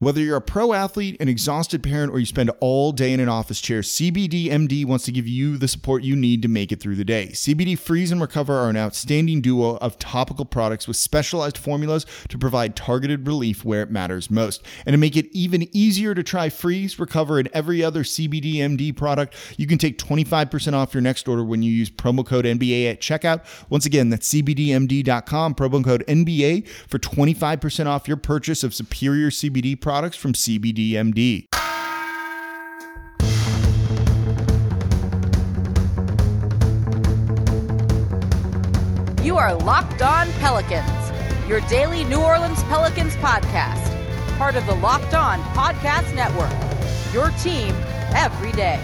Whether you're a pro athlete, an exhausted parent, or you spend all day in an office chair, CBDMD wants to give you the support you need to make it through the day. CBD Freeze and Recover are an outstanding duo of topical products with specialized formulas to provide targeted relief where it matters most. And to make it even easier to try Freeze, Recover, and every other CBDMD product, you can take 25% off your next order when you use promo code NBA at checkout. Once again, that's CBDMD.com, promo code NBA for 25% off your purchase of superior CBD products from CBDMD. You are Locked On Pelicans, your daily New Orleans Pelicans podcast, part of the Locked On Podcast Network. Your team every day.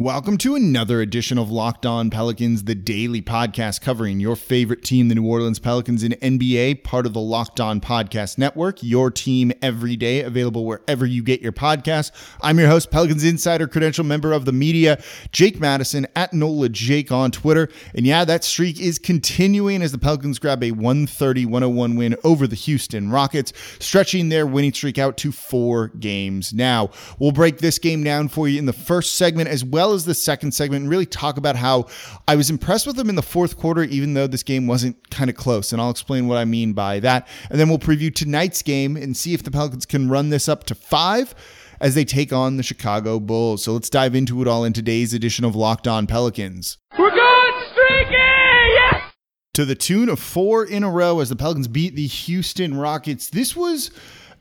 Welcome to another edition of Locked On Pelicans, the daily podcast covering your favorite team, the New Orleans Pelicans in NBA, part of the Locked On Podcast Network, your team every day, available wherever you get your podcasts. I'm your host, Pelicans Insider, credential member of the media, Jake Madison, at NOLA Jake on Twitter. And yeah, that streak is continuing as the Pelicans grab a 130 101 win over the Houston Rockets, stretching their winning streak out to four games now. We'll break this game down for you in the first segment as well well as the second segment and really talk about how I was impressed with them in the fourth quarter, even though this game wasn't kind of close. And I'll explain what I mean by that. And then we'll preview tonight's game and see if the Pelicans can run this up to five as they take on the Chicago Bulls. So let's dive into it all in today's edition of Locked On Pelicans. We're going streaky! Yes! To the tune of four in a row as the Pelicans beat the Houston Rockets. This was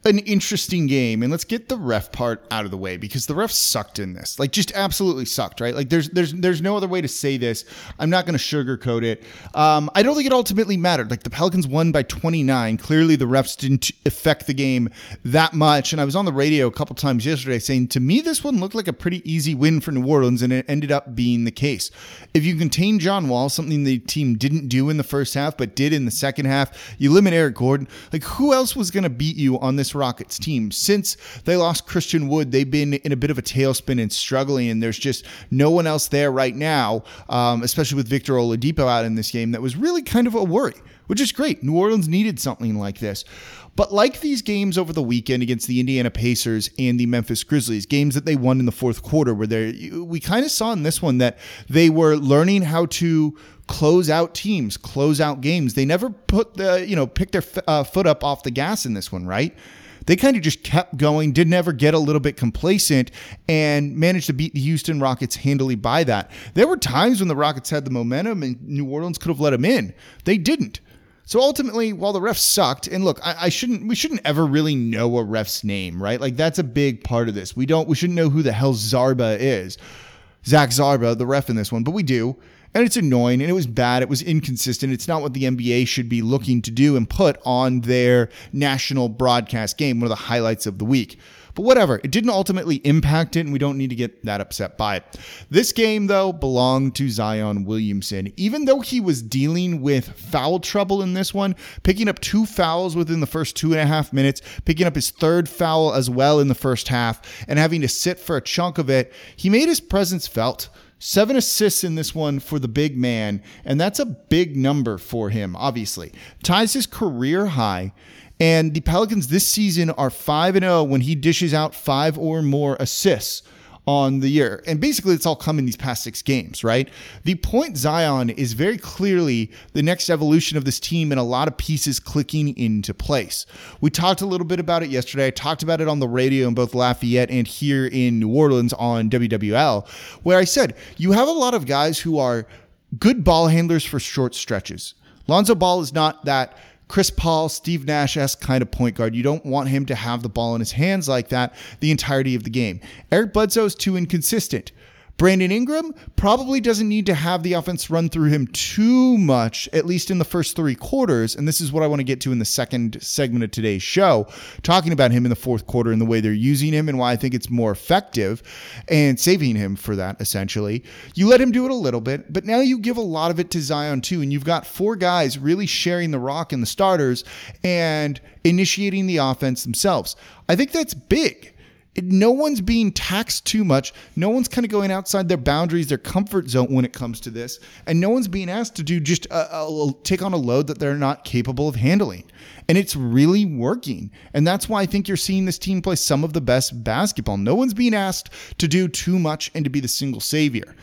an interesting game and let's get the ref part out of the way because the ref sucked in this. Like just absolutely sucked right? Like there's there's there's no other way to say this. I'm not going to sugarcoat it. Um, i don't think it ultimately mattered. Like the pelicans won by 29 clearly the refs didn't affect the game that much. And i was on the radio a couple times yesterday saying to me this one looked like a pretty easy win for new orleans and it ended up being the case. If you contain john wall something the team didn't do in the first half but did in the second half you limit eric gordon. Like who else was going to beat you on this this Rockets team. Since they lost Christian Wood, they've been in a bit of a tailspin and struggling, and there's just no one else there right now, um, especially with Victor Oladipo out in this game. That was really kind of a worry, which is great. New Orleans needed something like this. But like these games over the weekend against the Indiana Pacers and the Memphis Grizzlies, games that they won in the fourth quarter, where they we kind of saw in this one that they were learning how to close out teams, close out games. They never put the you know pick their uh, foot up off the gas in this one, right? They kind of just kept going, didn't ever get a little bit complacent, and managed to beat the Houston Rockets handily by that. There were times when the Rockets had the momentum and New Orleans could have let them in. They didn't. So ultimately, while the refs sucked, and look, I, I, shouldn't, we shouldn't ever really know a ref's name, right? Like that's a big part of this. We don't, we shouldn't know who the hell Zarba is, Zach Zarba, the ref in this one, but we do. And it's annoying and it was bad. It was inconsistent. It's not what the NBA should be looking to do and put on their national broadcast game, one of the highlights of the week. But whatever, it didn't ultimately impact it, and we don't need to get that upset by it. This game, though, belonged to Zion Williamson. Even though he was dealing with foul trouble in this one, picking up two fouls within the first two and a half minutes, picking up his third foul as well in the first half, and having to sit for a chunk of it, he made his presence felt. Seven assists in this one for the big man, and that's a big number for him, obviously. Ties his career high. And the Pelicans this season are 5 0 when he dishes out five or more assists on the year. And basically, it's all come in these past six games, right? The point Zion is very clearly the next evolution of this team and a lot of pieces clicking into place. We talked a little bit about it yesterday. I talked about it on the radio in both Lafayette and here in New Orleans on WWL, where I said, you have a lot of guys who are good ball handlers for short stretches. Lonzo Ball is not that Chris Paul, Steve Nash esque kind of point guard. You don't want him to have the ball in his hands like that the entirety of the game. Eric Bledsoe is too inconsistent. Brandon Ingram probably doesn't need to have the offense run through him too much, at least in the first three quarters. And this is what I want to get to in the second segment of today's show, talking about him in the fourth quarter and the way they're using him and why I think it's more effective and saving him for that, essentially. You let him do it a little bit, but now you give a lot of it to Zion too. And you've got four guys really sharing the rock in the starters and initiating the offense themselves. I think that's big no one's being taxed too much. No one's kind of going outside their boundaries, their comfort zone when it comes to this, and no one's being asked to do just a, a, take on a load that they're not capable of handling. And it's really working. And that's why I think you're seeing this team play some of the best basketball. No one's being asked to do too much and to be the single savior.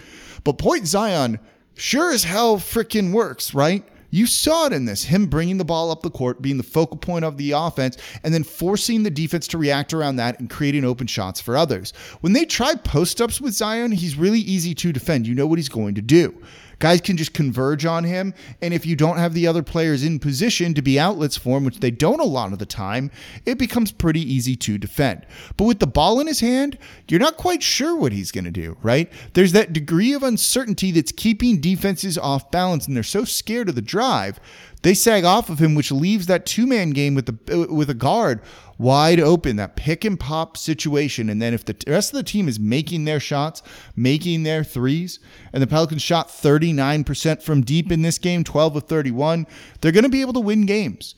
But Point Zion sure as hell freaking works, right? You saw it in this him bringing the ball up the court, being the focal point of the offense, and then forcing the defense to react around that and creating open shots for others. When they try post ups with Zion, he's really easy to defend. You know what he's going to do. Guys can just converge on him. And if you don't have the other players in position to be outlets for him, which they don't a lot of the time, it becomes pretty easy to defend. But with the ball in his hand, you're not quite sure what he's going to do, right? There's that degree of uncertainty that's keeping defenses off balance, and they're so scared of the drive they sag off of him, which leaves that two man game with the with a guard wide open, that pick and pop situation. And then if the rest of the team is making their shots, making their threes, and the Pelicans shot 39% from deep in this game, 12 of 31, they're going to be able to win games.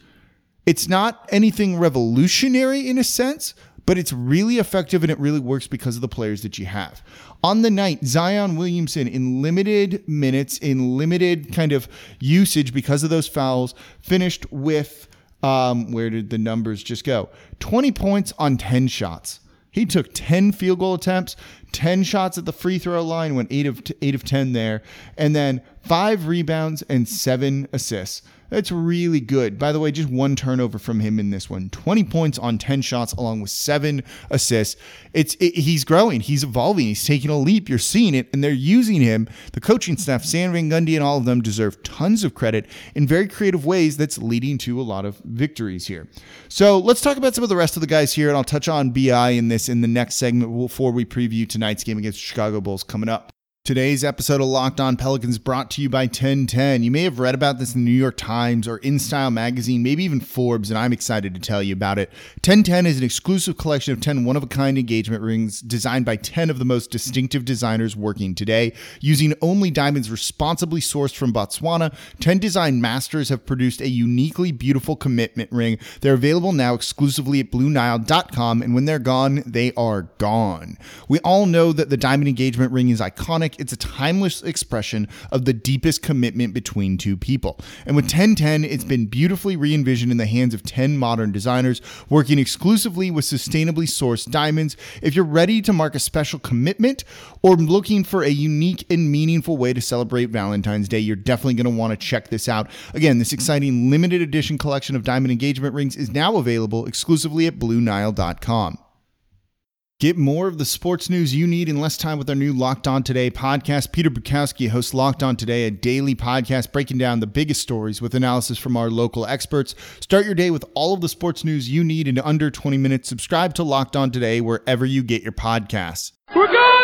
It's not anything revolutionary in a sense, but it's really effective and it really works because of the players that you have. On the night, Zion Williamson, in limited minutes, in limited kind of usage because of those fouls, finished with um, where did the numbers just go? 20 points on 10 shots. He took 10 field goal attempts, 10 shots at the free throw line, went 8 of 8 of 10 there, and then 5 rebounds and 7 assists. That's really good. By the way, just one turnover from him in this one. 20 points on 10 shots along with 7 assists. It's it, he's growing, he's evolving, he's taking a leap. You're seeing it and they're using him. The coaching staff, Stan Van Gundy and all of them deserve tons of credit in very creative ways that's leading to a lot of victories here. So, let's talk about some of the rest of the guys here and I'll touch on BI in this in the next segment before we preview tonight's game against Chicago Bulls coming up. Today's episode of Locked On Pelicans brought to you by 1010. You may have read about this in the New York Times or InStyle magazine, maybe even Forbes, and I'm excited to tell you about it. 1010 is an exclusive collection of 10 one of a kind engagement rings designed by 10 of the most distinctive designers working today. Using only diamonds responsibly sourced from Botswana, 10 design masters have produced a uniquely beautiful commitment ring. They're available now exclusively at BlueNile.com, and when they're gone, they are gone. We all know that the diamond engagement ring is iconic it's a timeless expression of the deepest commitment between two people. And with 1010, it's been beautifully re envisioned in the hands of 10 modern designers working exclusively with sustainably sourced diamonds. If you're ready to mark a special commitment or looking for a unique and meaningful way to celebrate Valentine's Day, you're definitely going to want to check this out. Again, this exciting limited edition collection of diamond engagement rings is now available exclusively at BlueNile.com. Get more of the sports news you need in less time with our new Locked On Today podcast. Peter Bukowski hosts Locked On Today, a daily podcast breaking down the biggest stories with analysis from our local experts. Start your day with all of the sports news you need in under 20 minutes. Subscribe to Locked On Today wherever you get your podcasts. We're! Yes!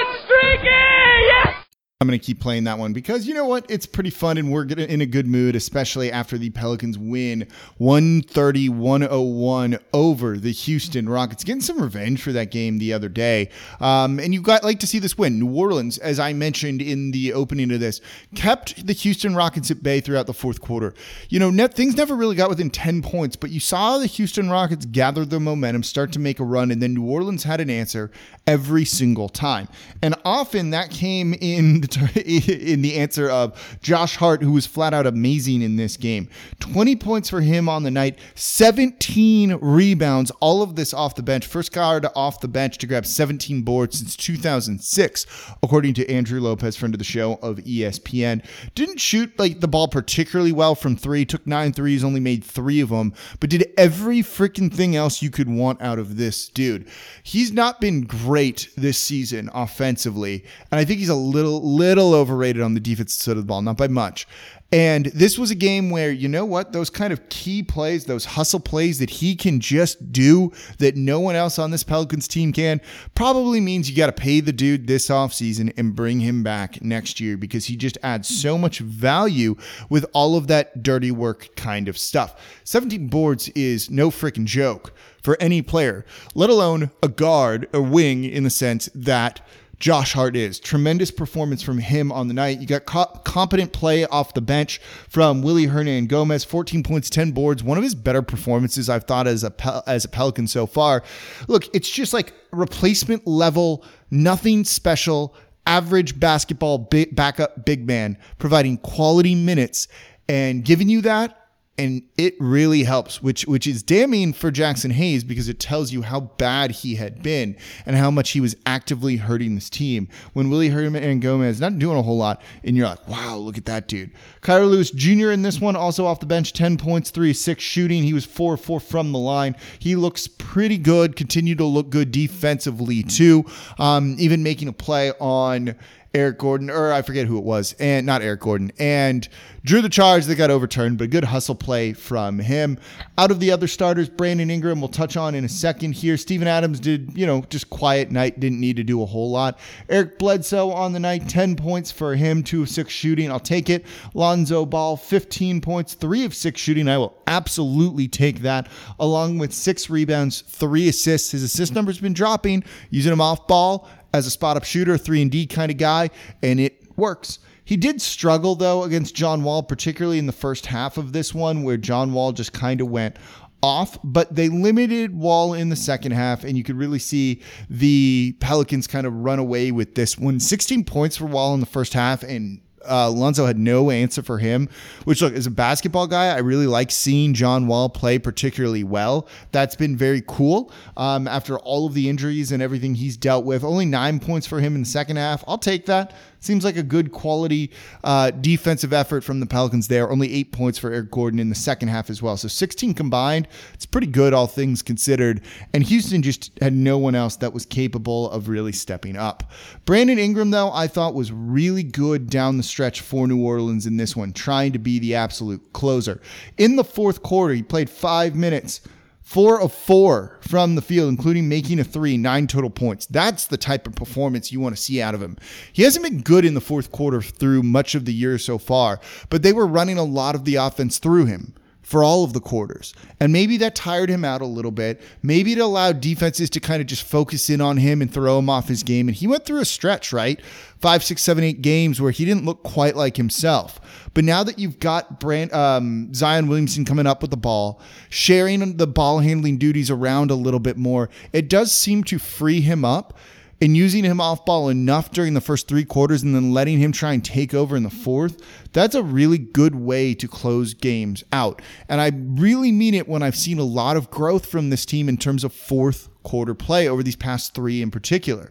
I'm going to keep playing that one because you know what? It's pretty fun and we're in a good mood, especially after the Pelicans win 130 101 over the Houston Rockets. Getting some revenge for that game the other day. Um, and you got like to see this win. New Orleans, as I mentioned in the opening of this, kept the Houston Rockets at bay throughout the fourth quarter. You know, net, things never really got within 10 points, but you saw the Houston Rockets gather their momentum, start to make a run, and then New Orleans had an answer every single time. And often that came in the in the answer of Josh Hart, who was flat out amazing in this game. 20 points for him on the night, 17 rebounds, all of this off the bench. First guard off the bench to grab 17 boards since 2006, according to Andrew Lopez, friend of the show of ESPN. Didn't shoot like the ball particularly well from three, took nine threes, only made three of them, but did every freaking thing else you could want out of this dude. He's not been great this season offensively, and I think he's a little, little overrated on the defensive side of the ball, not by much. And this was a game where, you know what, those kind of key plays, those hustle plays that he can just do that no one else on this Pelicans team can, probably means you got to pay the dude this offseason and bring him back next year because he just adds so much value with all of that dirty work kind of stuff. 17 boards is no freaking joke for any player, let alone a guard, a wing, in the sense that Josh Hart is. Tremendous performance from him on the night. You got co- competent play off the bench from Willy Hernangomez, 14 points, 10 boards. One of his better performances I've thought as a as a Pelican so far. Look, it's just like replacement level, nothing special, average basketball backup big man providing quality minutes and giving you that and it really helps which which is damning for Jaxson Hayes because it tells you how bad he had been and how much he was actively hurting this team. When Willy Hernangomez not doing a whole lot and you're like wow look at that dude. Kira Lewis Jr. in this one also off the bench 10 points 3 6 shooting. He was 4 4 from the line. He looks pretty good continued to look good defensively too. Um, even making a play on Eric Gordon, or I forget who it was, and not Eric Gordon, and drew the charge that got overturned, but a good hustle play from him. Out of the other starters, Brandon Ingram we'll touch on in a second here. Steven Adams did, you know, just quiet night, didn't need to do a whole lot. Eric Bledsoe on the night, 10 points for him, 2 of 6 shooting. I'll take it. Lonzo Ball, 15 points, 3 of 6 shooting. I will absolutely take that, along with 6 rebounds, 3 assists. His assist number's been dropping, using him off ball as a spot up shooter, three and D kind of guy, and it works. He did struggle though against John Wall, particularly in the first half of this one, where John Wall just kind of went off, but they limited Wall in the second half, and you could really see the Pelicans kind of run away with this one. 16 points for Wall in the first half, and uh, Lonzo had no answer for him. Which, look, as a basketball guy, I really like seeing John Wall play particularly well. That's been very cool. Um, after all of the injuries and everything he's dealt with, only nine points for him in the second half. I'll take that. Seems like a good quality uh, defensive effort from the Pelicans there. Only eight points for Eric Gordon in the second half as well. So 16 combined. It's pretty good, all things considered. And Houston just had no one else that was capable of really stepping up. Brandon Ingram, though, I thought was really good down the stretch for New Orleans in this one, trying to be the absolute closer. In the fourth quarter, he played five minutes four of four from the field, including making a three, nine total points. That's the type of performance you want to see out of him. He hasn't been good in the fourth quarter through much of the year so far, but they were running a lot of the offense through him for all of the quarters. And maybe that tired him out a little bit. Maybe it allowed defenses to kind of just focus in on him and throw him off his game. And he went through a stretch, right? Five, six, seven, eight games where he didn't look quite like himself. But now that you've got Brand, um, Zion Williamson coming up with the ball, sharing the ball handling duties around a little bit more, it does seem to free him up and using him off ball enough during the first three quarters and then letting him try and take over in the fourth, that's a really good way to close games out. And I really mean it when I've seen a lot of growth from this team in terms of fourth quarter play over these past three in particular.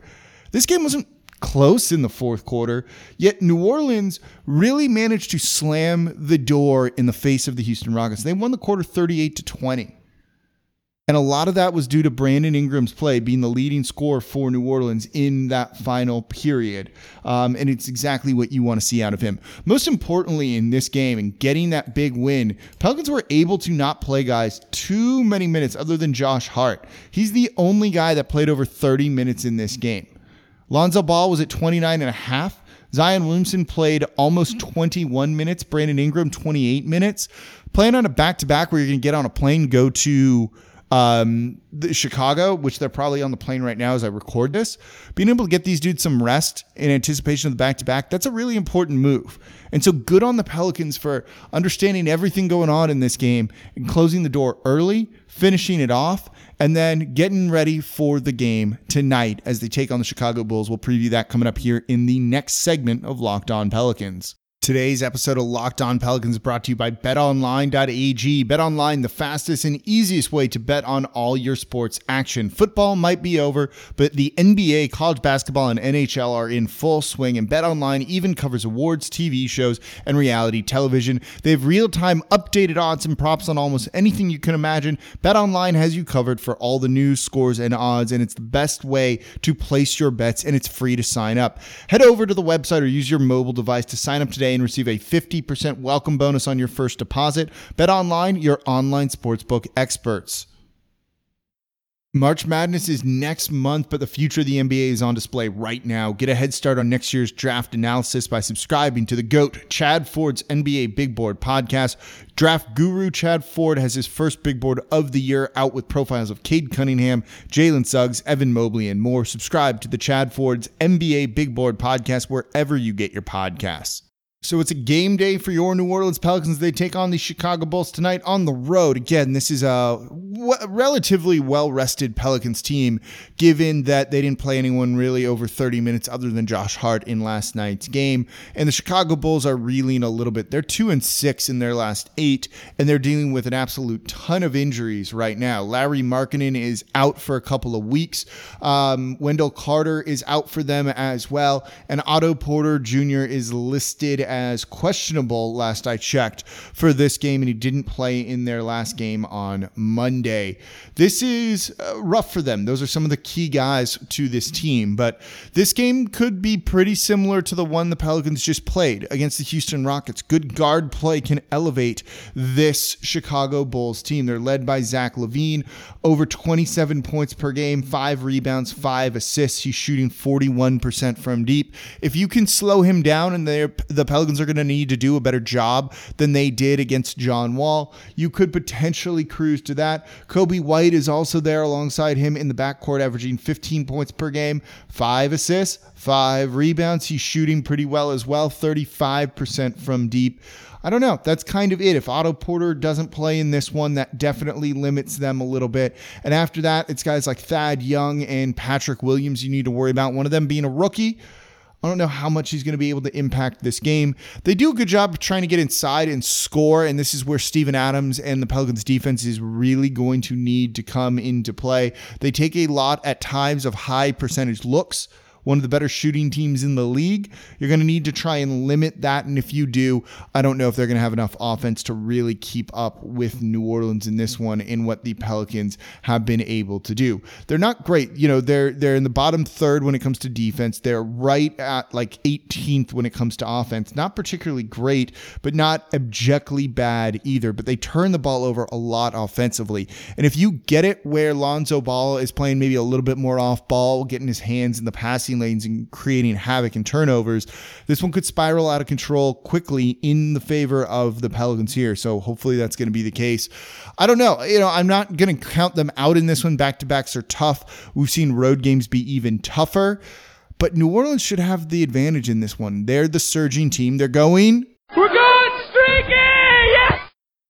This game wasn't close in the fourth quarter, yet New Orleans really managed to slam the door in the face of the Houston Rockets. They won the quarter 38 to 20. And a lot of that was due to Brandon Ingram's play being the leading scorer for New Orleans in that final period. Um, and it's exactly what you want to see out of him. Most importantly, in this game and getting that big win, Pelicans were able to not play guys too many minutes other than Josh Hart. He's the only guy that played over 30 minutes in this game. Lonzo Ball was at 29 and a half. Zion Williamson played almost 21 minutes. Brandon Ingram, 28 minutes. Playing on a back to back where you're going to get on a plane, go to um, Chicago, which they're probably on the plane right now as I record this, being able to get these dudes some rest in anticipation of the back to back, that's a really important move. And so good on the Pelicans for understanding everything going on in this game and closing the door early, finishing it off, and then getting ready for the game tonight as they take on the Chicago Bulls. We'll preview that coming up here in the next segment of Locked On Pelicans. Today's episode of Locked On Pelicans is brought to you by betonline.ag. BetOnline, the fastest and easiest way to bet on all your sports action. Football might be over, but the NBA, college basketball, and NHL are in full swing, and BetOnline even covers awards, TV shows, and reality television. They have real time updated odds and props on almost anything you can imagine. BetOnline has you covered for all the news, scores, and odds, and it's the best way to place your bets, and it's free to sign up. Head over to the website or use your mobile device to sign up today and receive a 50% welcome bonus on your first deposit. Bet online, your online sportsbook experts. March Madness is next month, but the future of the NBA is on display right now. Get a head start on next year's draft analysis by subscribing to the GOAT, Chad Ford's NBA Big Board podcast. Draft guru Chad Ford has his first big board of the year out with profiles of Cade Cunningham, Jalen Suggs, Evan Mobley, and more. Subscribe to the Chad Ford's NBA Big Board podcast wherever you get your podcasts. So it's a game day for your New Orleans Pelicans. They take on the Chicago Bulls tonight on the road. Again, this is a w- relatively well rested Pelicans team, given that they didn't play anyone really over 30 minutes other than Josh Hart in last night's game. And the Chicago Bulls are reeling a little bit. They're two and six in their last eight, and they're dealing with an absolute ton of injuries right now. Lauri Markkanen is out for a couple of weeks. Um, Wendell Carter is out for them as well, and Otto Porter Jr. is listed as questionable last I checked for this game, and he didn't play in their last game on Monday. This is uh, rough for them. Those are some of the key guys to this team, but this game could be pretty similar to the one the Pelicans just played against the Houston Rockets. Good guard play can elevate this Chicago Bulls team. They're led by Zach LaVine, over 27 points per game, five rebounds, five assists. He's shooting 41% from deep. If you can slow him down and the Pelicans Pelicans are going to need to do a better job than they did against John Wall. You could potentially cruise to that. Coby White is also there alongside him in the backcourt, averaging 15 points per game, five assists, five rebounds. He's shooting pretty well as well, 35% from deep. I don't know. That's kind of it. If Otto Porter doesn't play in this one, that definitely limits them a little bit. And after that, it's guys like Thad Young and Patrick Williams you need to worry about. One of them being a rookie. I don't know how much he's going to be able to impact this game. They do a good job of trying to get inside and score, and this is where Steven Adams and the Pelicans defense is really going to need to come into play. They take a lot at times of high percentage looks one of the better shooting teams in the league. You're going to need to try and limit that. And if you do, I don't know if they're going to have enough offense to really keep up with New Orleans in this one in what the Pelicans have been able to do. They're not great. You know, they're they're in the bottom third when it comes to defense. They're right at like 18th when it comes to offense. Not particularly great, but not abjectly bad either. But they turn the ball over a lot offensively. And if you get it where Lonzo Ball is playing maybe a little bit more off ball, getting his hands in the passing passing lanes and creating havoc and turnovers. This one could spiral out of control quickly in the favor of the Pelicans here. So hopefully that's going to be the case. I don't know. You know, I'm not going to count them out in this one. Back to backs are tough. We've seen road games be even tougher. But New Orleans should have the advantage in this one. They're the surging team. They're going. We're going!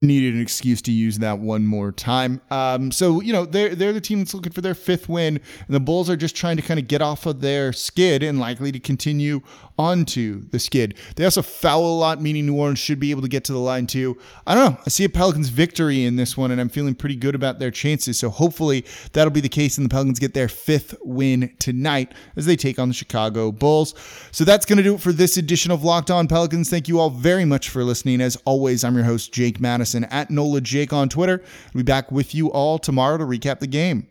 Needed an excuse to use that one more time. Um, so you know they're they're the team that's looking for their fifth win, and the Bulls are just trying to kind of get off of their skid and likely to continue onto the skid. They also foul a lot, meaning New Orleans should be able to get to the line too. I don't know. I see a Pelicans victory in this one, and I'm feeling pretty good about their chances. So hopefully that'll be the case, and the Pelicans get their fifth win tonight as they take on the Chicago Bulls. So that's going to do it for this edition of Locked On Pelicans. Thank you all very much for listening. As always, I'm your host Jake Madison at NOLA Jake on Twitter. We'll be back with you all tomorrow to recap the game.